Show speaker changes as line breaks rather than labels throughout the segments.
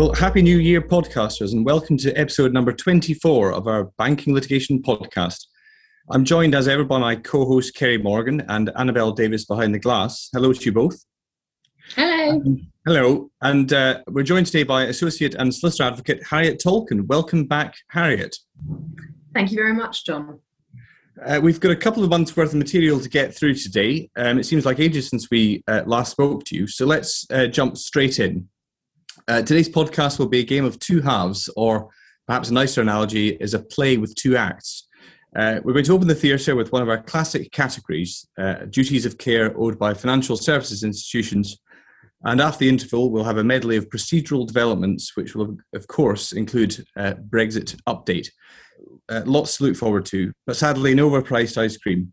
Well, Happy New Year, podcasters, and welcome to episode number 24 of our Banking Litigation podcast. I'm joined as ever by my co host, Kerry Morgan, and Annabelle Davis behind the glass. Hello to you both.
Hello. Um,
hello. And uh, we're joined today by Associate and Solicitor Advocate Harriet Tolkien. Welcome back, Harriet.
Thank you very much, John.
Uh, we've got a couple of months worth of material to get through today. Um, it seems like ages since we uh, last spoke to you, so let's uh, jump straight in. Uh, today's podcast will be a game of two halves, or perhaps a nicer analogy is a play with two acts. Uh, we're going to open the theatre with one of our classic categories uh, duties of care owed by financial services institutions. And after the interval, we'll have a medley of procedural developments, which will, of course, include uh, Brexit update. Uh, lots to look forward to, but sadly, no overpriced ice cream.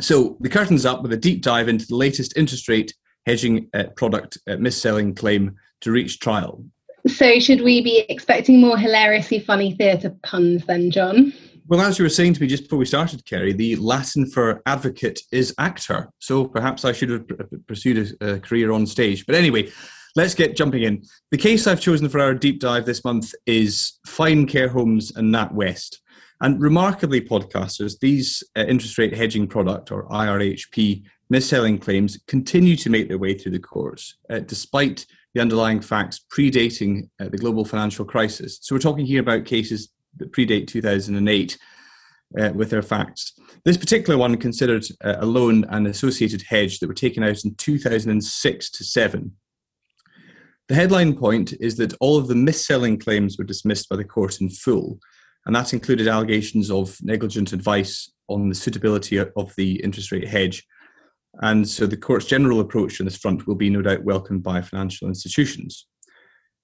So the curtain's up with a deep dive into the latest interest rate hedging uh, product uh, mis-selling claim to reach trial.
So, should we be expecting more hilariously funny theatre puns then, John?
Well, as you were saying to me just before we started, Kerry, the Latin for advocate is actor. So perhaps I should have pursued a, a career on stage. But anyway, let's get jumping in. The case I've chosen for our deep dive this month is Fine Care Homes and NatWest. And remarkably, podcasters, these uh, interest rate hedging product or IRHP mis-selling claims continue to make their way through the courts, uh, despite the underlying facts predating uh, the global financial crisis. So we're talking here about cases that predate 2008 uh, with their facts. This particular one considered uh, a loan and associated hedge that were taken out in 2006 to 7. The headline point is that all of the mis-selling claims were dismissed by the court in full, and that included allegations of negligent advice on the suitability of the interest rate hedge. And so the court's general approach on this front will be no doubt welcomed by financial institutions.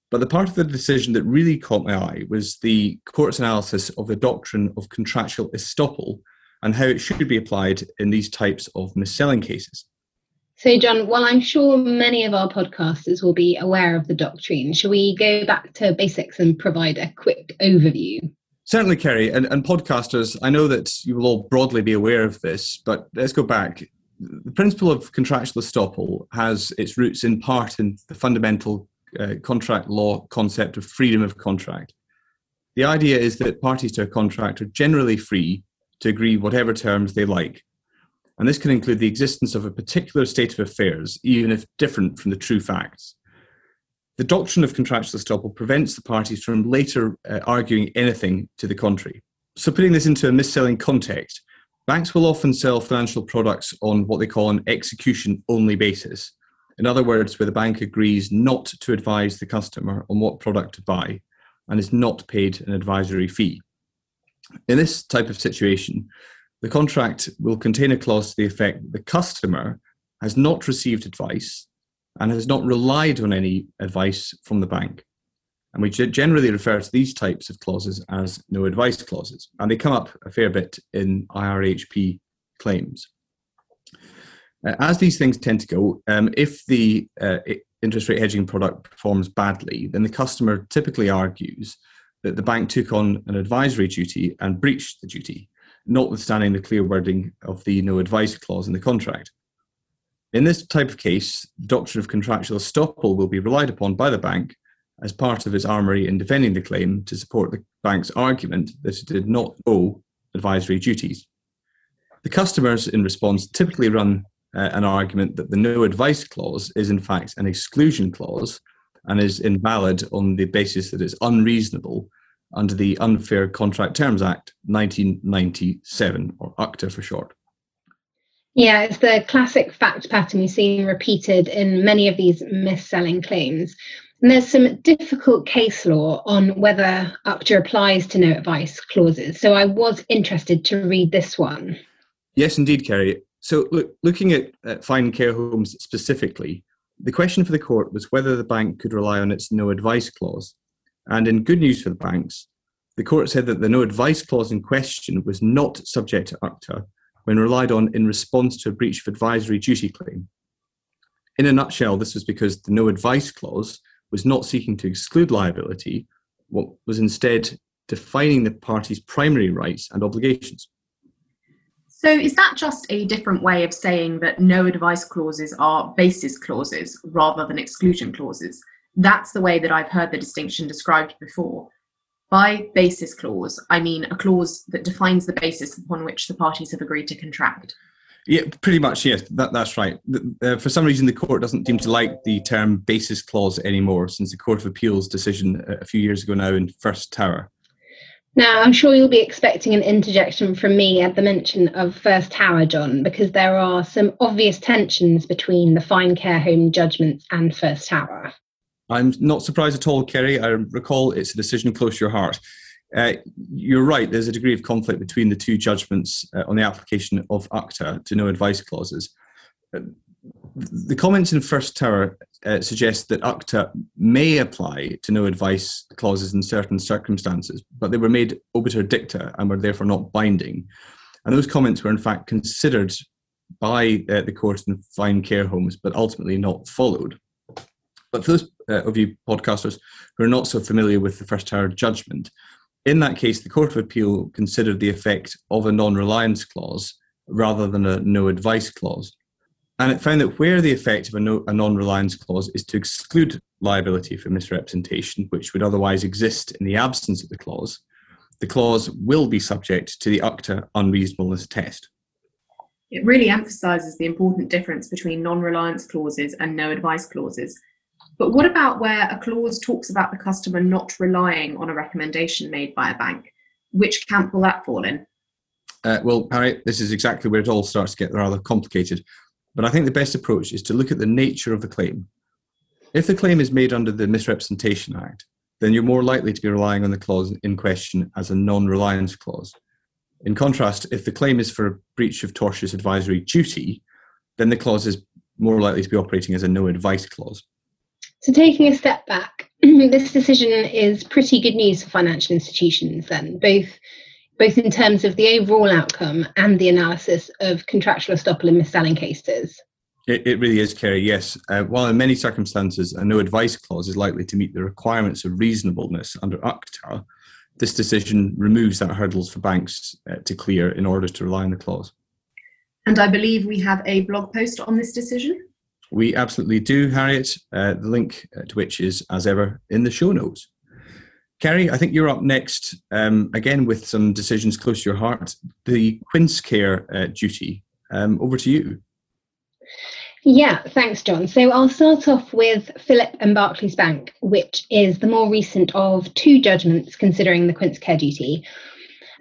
But the part of the decision that really caught my eye was the court's analysis of the doctrine of contractual estoppel and how it should be applied in these types of mis-selling cases.
So, John, while I'm sure many of our podcasters will be aware of the doctrine, shall we go back to basics and provide a quick overview?
Certainly, Kerry, and, and podcasters, I know that you will all broadly be aware of this, but let's go back. The principle of contractual estoppel has its roots in part in the fundamental uh, contract law concept of freedom of contract. The idea is that parties to a contract are generally free to agree whatever terms they like. And this can include the existence of a particular state of affairs, even if different from the true facts. The doctrine of contractual estoppel prevents the parties from later uh, arguing anything to the contrary. So, putting this into a mis-selling context, banks will often sell financial products on what they call an execution only basis, in other words, where the bank agrees not to advise the customer on what product to buy and is not paid an advisory fee. In this type of situation, the contract will contain a clause to the effect that the customer has not received advice and has not relied on any advice from the bank. And we generally refer to these types of clauses as no advice clauses, and they come up a fair bit in IRHP claims. Uh, as these things tend to go, um, if the uh, interest rate hedging product performs badly, then the customer typically argues that the bank took on an advisory duty and breached the duty, notwithstanding the clear wording of the no advice clause in the contract. In this type of case, the doctrine of contractual estoppel will be relied upon by the bank as part of its armoury in defending the claim to support the bank's argument that it did not owe advisory duties. The customers, in response, typically run uh, an argument that the no advice clause is in fact an exclusion clause and is invalid on the basis that it's unreasonable under the Unfair Contract Terms Act 1997, or UCTA for short.
Yeah, it's the classic fact pattern we've seen repeated in many of these mis-selling claims. And there's some difficult case law on whether UCTA applies to no advice clauses. So I was interested to read this one.
Yes, indeed, Kerry. So, look, looking at, at fine care homes specifically, the question for the court was whether the bank could rely on its no advice clause. And in good news for the banks, the court said that the no advice clause in question was not subject to UCTA when relied on in response to a breach of advisory duty claim. In a nutshell, this was because the no advice clause was not seeking to exclude liability, what was instead defining the party's primary rights and obligations.
So, is that just a different way of saying that no advice clauses are basis clauses rather than exclusion clauses? That's the way that I've heard the distinction described before. By basis clause, I mean a clause that defines the basis upon which the parties have agreed to contract.
Yeah, pretty much. Yes, that, that's right. Uh, for some reason, the court doesn't seem to like the term basis clause anymore since the Court of Appeal's decision a few years ago now in First Tower.
Now, I'm sure you'll be expecting an interjection from me at the mention of First Tower, John, because there are some obvious tensions between the Fine Care Home judgments and First Tower.
I'm not surprised at all, Kerry. I recall it's a decision close to your heart. Uh, you're right, there's a degree of conflict between the two judgments uh, on the application of UCTA to no advice clauses. Uh, the comments in First Tower uh, suggest that UCTA may apply to no advice clauses in certain circumstances, but they were made obiter dicta and were therefore not binding. And those comments were in fact considered by the court in fine care homes, but ultimately not followed. But for those of you podcasters who are not so familiar with the First Tower judgment, in that case, the Court of Appeal considered the effect of a non reliance clause rather than a no advice clause. And it found that where the effect of a, no, a non reliance clause is to exclude liability for misrepresentation, which would otherwise exist in the absence of the clause, the clause will be subject to the UCTA unreasonableness test.
It really emphasises the important difference between non reliance clauses and no advice clauses but what about where a clause talks about the customer not relying on a recommendation made by a bank? Which camp will that fall in?
Uh, well, this is exactly where it all starts to get rather complicated. But I think the best approach is to look at the nature of the claim. If the claim is made under the Misrepresentation Act, then you're more likely to be relying on the clause in question as a non reliance clause. In contrast, if the claim is for a breach of tortious advisory duty, then the clause is more likely to be operating as a no advice clause.
So, taking a step back, this decision is pretty good news for financial institutions, then, both both in terms of the overall outcome and the analysis of contractual estoppel and mis-selling cases.
It, it really is, Kerry, yes. Uh, while in many circumstances a no advice clause is likely to meet the requirements of reasonableness under UCTA, this decision removes that hurdles for banks uh, to clear in order to rely on the clause.
And I believe we have a blog post on this decision.
We absolutely do, Harriet. Uh, the link uh, to which is, as ever, in the show notes. Kerry, I think you're up next, um, again with some decisions close to your heart. The Quincecare uh, duty. Um, over to you.
Yeah, thanks, John. So I'll start off with Philipp and Barclays Bank, which is the more recent of two judgments considering the Quincecare duty.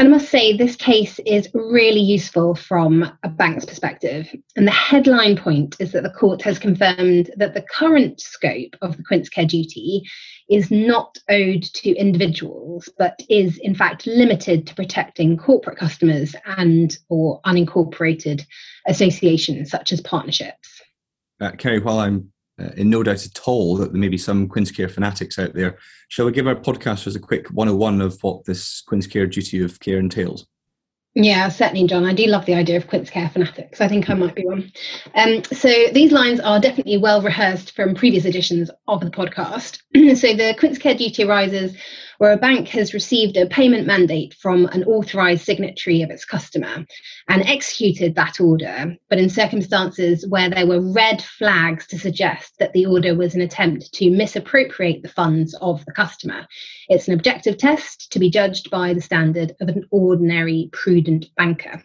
And I must say, this case is really useful from a bank's perspective. And the headline point is that the court has confirmed that the current scope of the Quincecare duty is not owed to individuals, but is in fact limited to protecting corporate customers and or unincorporated associations such as partnerships.
Uh, Kerry, while I'm uh, in no doubt at all that there may be some Quincecare fanatics out there. Shall we give our podcasters a quick 101 of what this Quincecare duty of care entails?
Yeah, certainly, John. I do love the idea of Quincecare fanatics. I think I might be one. Um, so these lines are definitely well rehearsed from previous editions of the podcast. so the Quincecare duty arises where a bank has received a payment mandate from an authorised signatory of its customer and executed that order, but in circumstances where there were red flags to suggest that the order was an attempt to misappropriate the funds of the customer. It's an objective test to be judged by the standard of an ordinary prudent banker.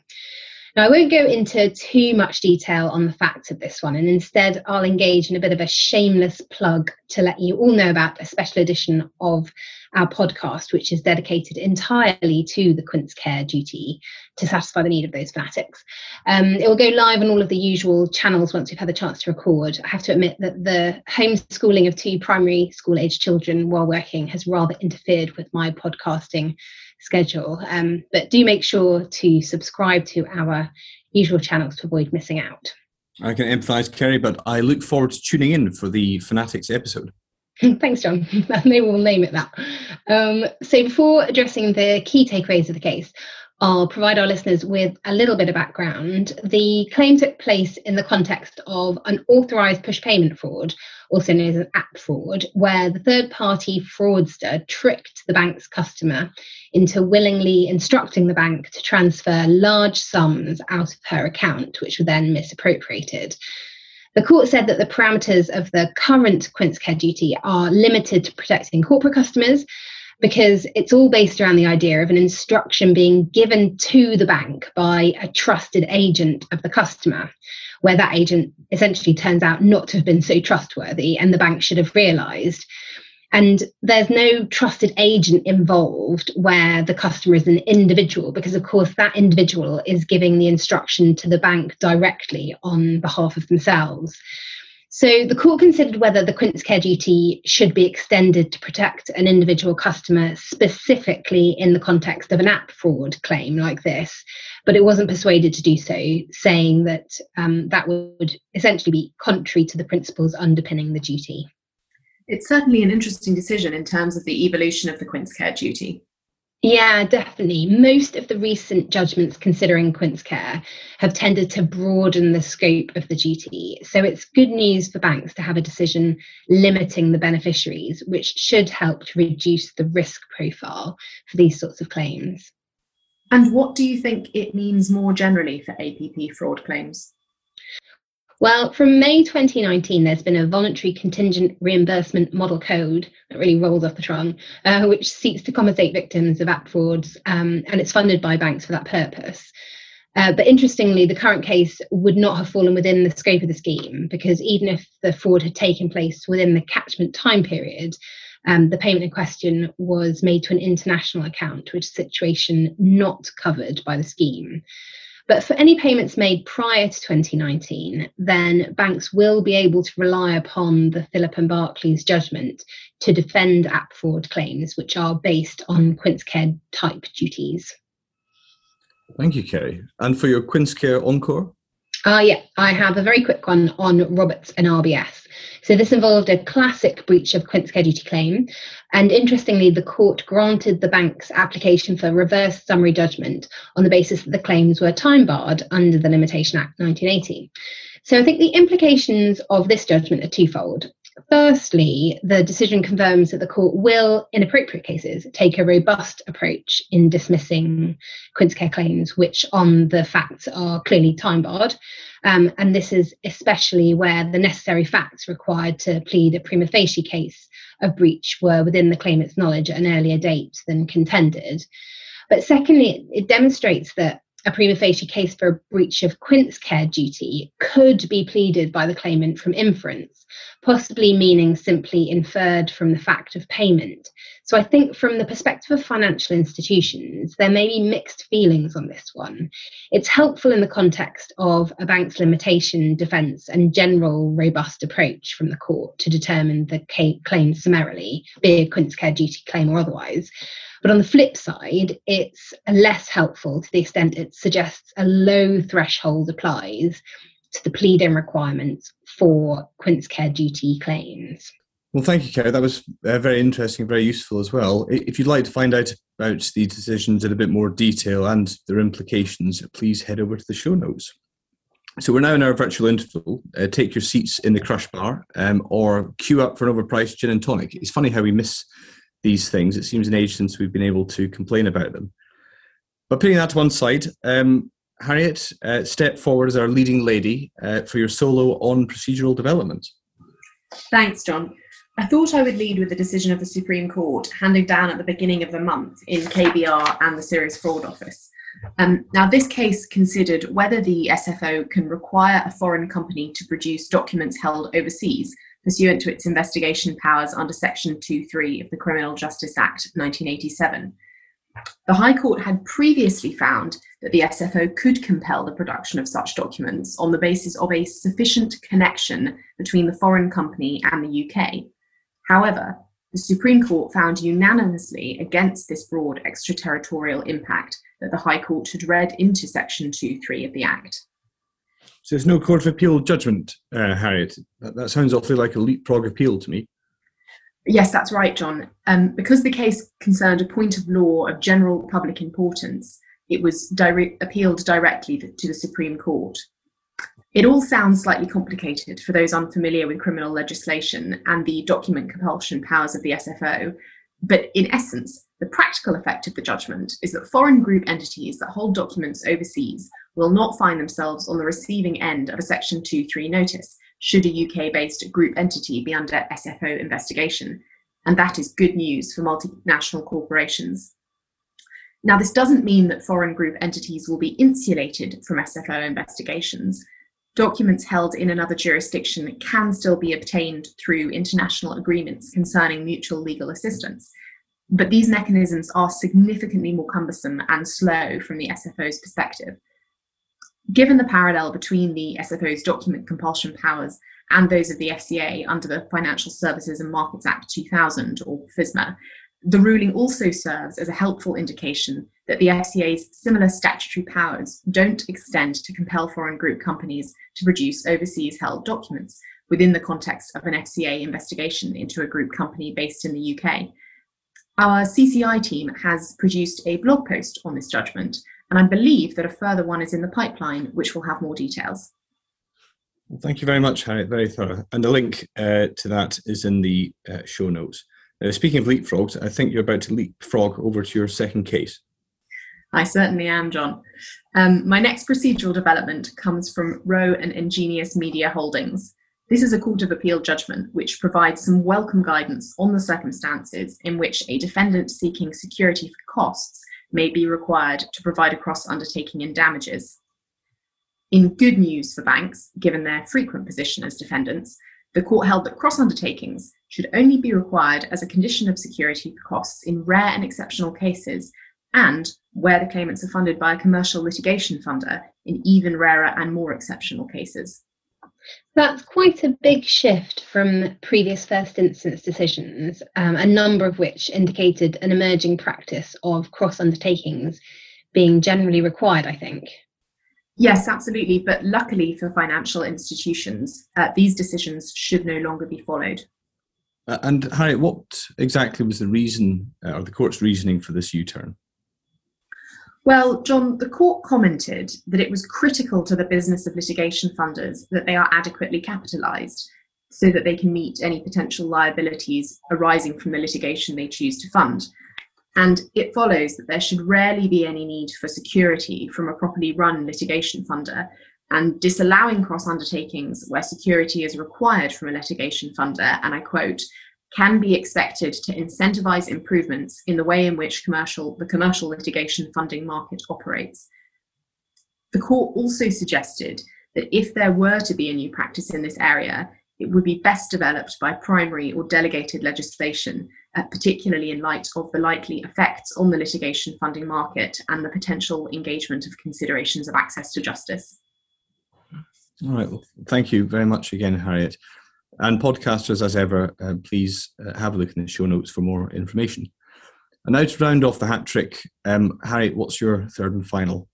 Now, I won't go into too much detail on the facts of this one, and instead, I'll engage in a bit of a shameless plug to let you all know about a special edition of our podcast, which is dedicated entirely to the Quincecare duty to satisfy the need of those fanatics. Um, it will go live on all of the usual channels once we've had the chance to record. I have to admit that the homeschooling of two primary school age children while working has rather interfered with my podcasting schedule. Um, but do make sure to subscribe to our usual channels to avoid missing out.
I can empathise, Kerry, but I look forward to tuning in for the Fanatics episode.
Thanks, John. Maybe we'll name it that. Um, so, before addressing the key takeaways of the case, I'll provide our listeners with a little bit of background. The claim took place in the context of an authorised push payment fraud, also known as an app fraud, where the third party fraudster tricked the bank's customer into willingly instructing the bank to transfer large sums out of her account, which were then misappropriated. The court said that the parameters of the current Quincecare duty are limited to protecting corporate customers because it's all based around the idea of an instruction being given to the bank by a trusted agent of the customer, where that agent essentially turns out not to have been so trustworthy and the bank should have realised. And there's no trusted agent involved where the customer is an individual, because of course that individual is giving the instruction to the bank directly on behalf of themselves. So the court considered whether the Quincecare duty should be extended to protect an individual customer specifically in the context of an app fraud claim like this, but it wasn't persuaded to do so, saying that um, that would essentially be contrary to the principles underpinning the duty.
It's certainly an interesting decision in terms of the evolution of the Quincecare duty.
Yeah, definitely. Most of the recent judgments considering Quincecare have tended to broaden the scope of the duty. So it's good news for banks to have a decision limiting the beneficiaries, which should help to reduce the risk profile for these sorts of claims.
And what do you think it means more generally for APP fraud claims?
Well, from May 2019, there's been a voluntary contingent reimbursement model code that really rolls off the tongue, uh, which seeks to compensate victims of app frauds, um, and it's funded by banks for that purpose. Uh, but interestingly, the current case would not have fallen within the scope of the scheme because even if the fraud had taken place within the catchment time period, um, the payment in question was made to an international account, which is a situation not covered by the scheme. But for any payments made prior to 2019, then banks will be able to rely upon the Philipp and Barclays judgment to defend app fraud claims, which are based on Quincecare type duties.
Thank you, Kerry. And for your Quincecare
Uh, yeah, I have a very quick one on Roberts and RBS. So this involved a classic breach of Quincecare duty claim. And interestingly, the court granted the bank's application for reverse summary judgment on the basis that the claims were time barred under the Limitation Act 1980. So I think the implications of this judgment are twofold. Firstly, the decision confirms that the court will, in appropriate cases, take a robust approach in dismissing Quincecare claims, which on the facts are clearly time barred. Um, and this is especially where the necessary facts required to plead a prima facie case of breach were within the claimant's knowledge at an earlier date than contended. But secondly, it demonstrates that a prima facie case for a breach of Quincecare duty could be pleaded by the claimant from inference, possibly meaning simply inferred from the fact of payment. So I think from the perspective of financial institutions, there may be mixed feelings on this one. It's helpful in the context of a bank's limitation defence and general robust approach from the court to determine the claim summarily, be a Quincecare duty claim or otherwise. But on the flip side, it's less helpful to the extent it suggests a low threshold applies to the pleading requirements for Quincecare duty claims.
Well, thank you, Kerry. That was uh, very interesting, very useful as well. If you'd like to find out about these decisions in a bit more detail and their implications, please head over to the show notes. So we're now in our virtual interval. Uh, take your seats in the crush bar um, or queue up for an overpriced gin and tonic. It's funny how we miss these things. It seems an age since we've been able to complain about them. But putting that to one side, um, Harriet, uh, step forward as our leading lady uh, for your solo on procedural development.
Thanks, John. I thought I would lead with the decision of the Supreme Court handed down at the beginning of the month in KBR and the Serious Fraud Office. Um, now, this case considered whether the SFO can require a foreign company to produce documents held overseas pursuant to its investigation powers under Section 2.3 of the Criminal Justice Act 1987. The High Court had previously found that the SFO could compel the production of such documents on the basis of a sufficient connection between the foreign company and the UK. However, the Supreme Court found unanimously against this broad extraterritorial impact that the High Court had read into Section 2.3 of the Act.
So there's no Court of Appeal judgment, uh, Harriet. That, that, sounds awfully like a leapfrog appeal to me.
Yes, that's right, John. Um, because the case concerned a point of law of general public importance, it was appealed directly to the Supreme Court. It all sounds slightly complicated for those unfamiliar with criminal legislation and the document compulsion powers of the SFO, but in essence, the practical effect of the judgment is that foreign group entities that hold documents overseas will not find themselves on the receiving end of a Section 2.3 notice should a UK based group entity be under SFO investigation. And that is good news for multinational corporations. Now, this doesn't mean that foreign group entities will be insulated from SFO investigations. Documents held in another jurisdiction can still be obtained through international agreements concerning mutual legal assistance. But these mechanisms are significantly more cumbersome and slow from the SFO's perspective. Given the parallel between the SFO's document compulsion powers and those of the FCA under the Financial Services and Markets Act 2000, or FSMA, the ruling also serves as a helpful indication that the FCA's similar statutory powers don't extend to compel foreign group companies to produce overseas held documents within the context of an FCA investigation into a group company based in the UK. Our CCI team has produced a blog post on this judgment, and I believe that a further one is in the pipeline, which will have more details.
Well, thank you very much, Harriet. Very thorough. And the link uh, to that is in the uh, show notes. Uh, speaking of leapfrogs, I think you're about to leapfrog over to your second case.
I certainly am, John. Um, my next procedural development comes from Rowe and Ingenious Media Holdings. This is a Court of Appeal judgment which provides some welcome guidance on the circumstances in which a defendant seeking security for costs may be required to provide a cross undertaking in damages. In good news for banks, given their frequent position as defendants, the court held that cross undertakings should only be required as a condition of security for costs in rare and exceptional cases and where the claimants are funded by a commercial litigation funder in even rarer and more exceptional cases.
That's quite a big shift from previous first instance decisions, um, a number of which indicated an emerging practice of cross undertakings being generally required, I think.
Yes, absolutely. But luckily for financial institutions, uh, these decisions should no longer be followed.
Uh, and Harriet, what exactly was the reason uh, or the court's reasoning for this U turn?
Well, John, the court commented that it was critical to the business of litigation funders that they are adequately capitalised so that they can meet any potential liabilities arising from the litigation they choose to fund. And it follows that there should rarely be any need for security from a properly run litigation funder, and disallowing cross undertakings where security is required from a litigation funder, and I quote, can be expected to incentivize improvements in the way in which commercial, the commercial litigation funding market operates. The court also suggested that if there were to be a new practice in this area, it would be best developed by primary or delegated legislation, uh, particularly in light of the likely effects on the litigation funding market and the potential engagement of considerations of access to justice.
All right. Well, thank you very much again, Harriet. And podcasters, as ever, uh, please uh, have a look in the show notes for more information. And now to round off the hat trick, um, Harriet, what's your third and final?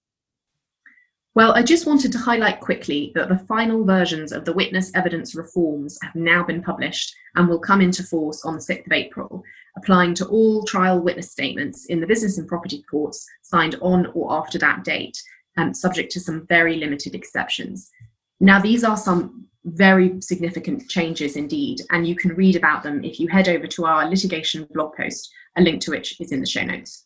Well, I just wanted to highlight quickly that the final versions of the witness evidence reforms have now been published and will come into force on the 6th of April, applying to all trial witness statements in the business and property courts signed on or after that date, um, subject to some very limited exceptions. Now, these are some very significant changes indeed, and you can read about them if you head over to our litigation blog post, a link to which is in the show notes.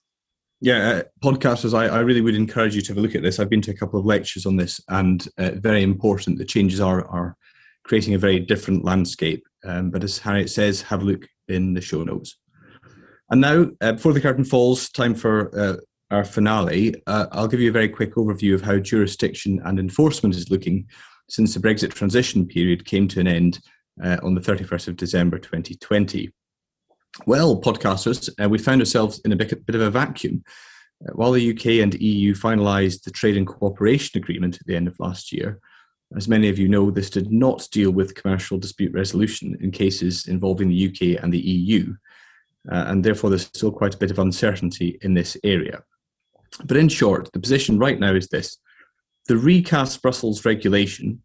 Yeah, uh, podcasters, I, I, really would encourage you to have a look at this. I've been to a couple of lectures on this, and uh, very important. The changes are are creating a very different landscape. Um, but as Harriet says, have a look in the show notes. And now, uh, before the curtain falls, time for uh, our finale. Uh, I'll give you a very quick overview of how jurisdiction and enforcement is looking since the Brexit transition period came to an end uh, on the 31st of December 2020. Well, podcasters, uh, we found ourselves in a bit, bit of a vacuum. Uh, while the UK and EU finalised the Trade and Cooperation Agreement at the end of last year, as many of you know, this did not deal with commercial dispute resolution in cases involving the UK and the EU, uh, and therefore there's still quite a bit of uncertainty in this area. But in short, the position right now is this the recast Brussels regulation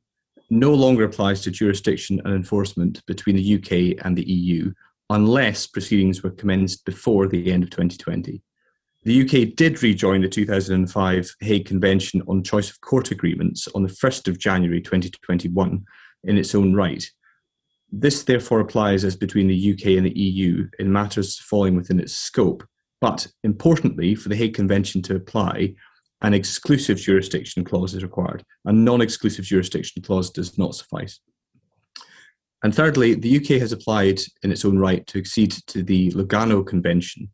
no longer applies to jurisdiction and enforcement between the UK and the EU unless proceedings were commenced before the end of 2020. The UK did rejoin the 2005 Hague Convention on Choice of Court Agreements on the 1st of January 2021 in its own right. This therefore applies as between the UK and the EU in matters falling within its scope. But importantly, for the Hague Convention to apply, an exclusive jurisdiction clause is required. A non exclusive jurisdiction clause does not suffice. And thirdly, the UK has applied in its own right to accede to the Lugano Convention,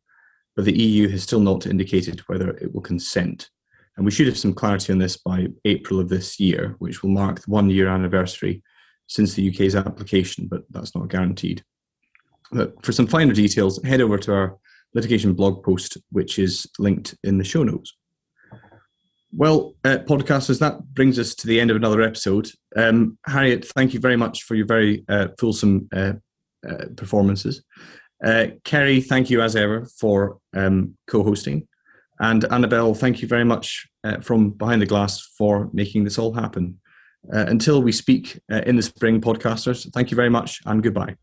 but the EU has still not indicated whether it will consent. And we should have some clarity on this by April of this year, which will mark the one year anniversary since the UK's application, but that's not guaranteed. But for some finer details, head over to our litigation blog post, which is linked in the show notes. Well, uh, podcasters, that brings us to the end of another episode. Um, Harriet, thank you very much for your very uh, fulsome uh, uh performances. Uh, Kerry, thank you as ever for um, co hosting. And Annabelle, thank you very much uh, from behind the glass for making this all happen. until we speak in the spring, podcasters, thank you very much and goodbye.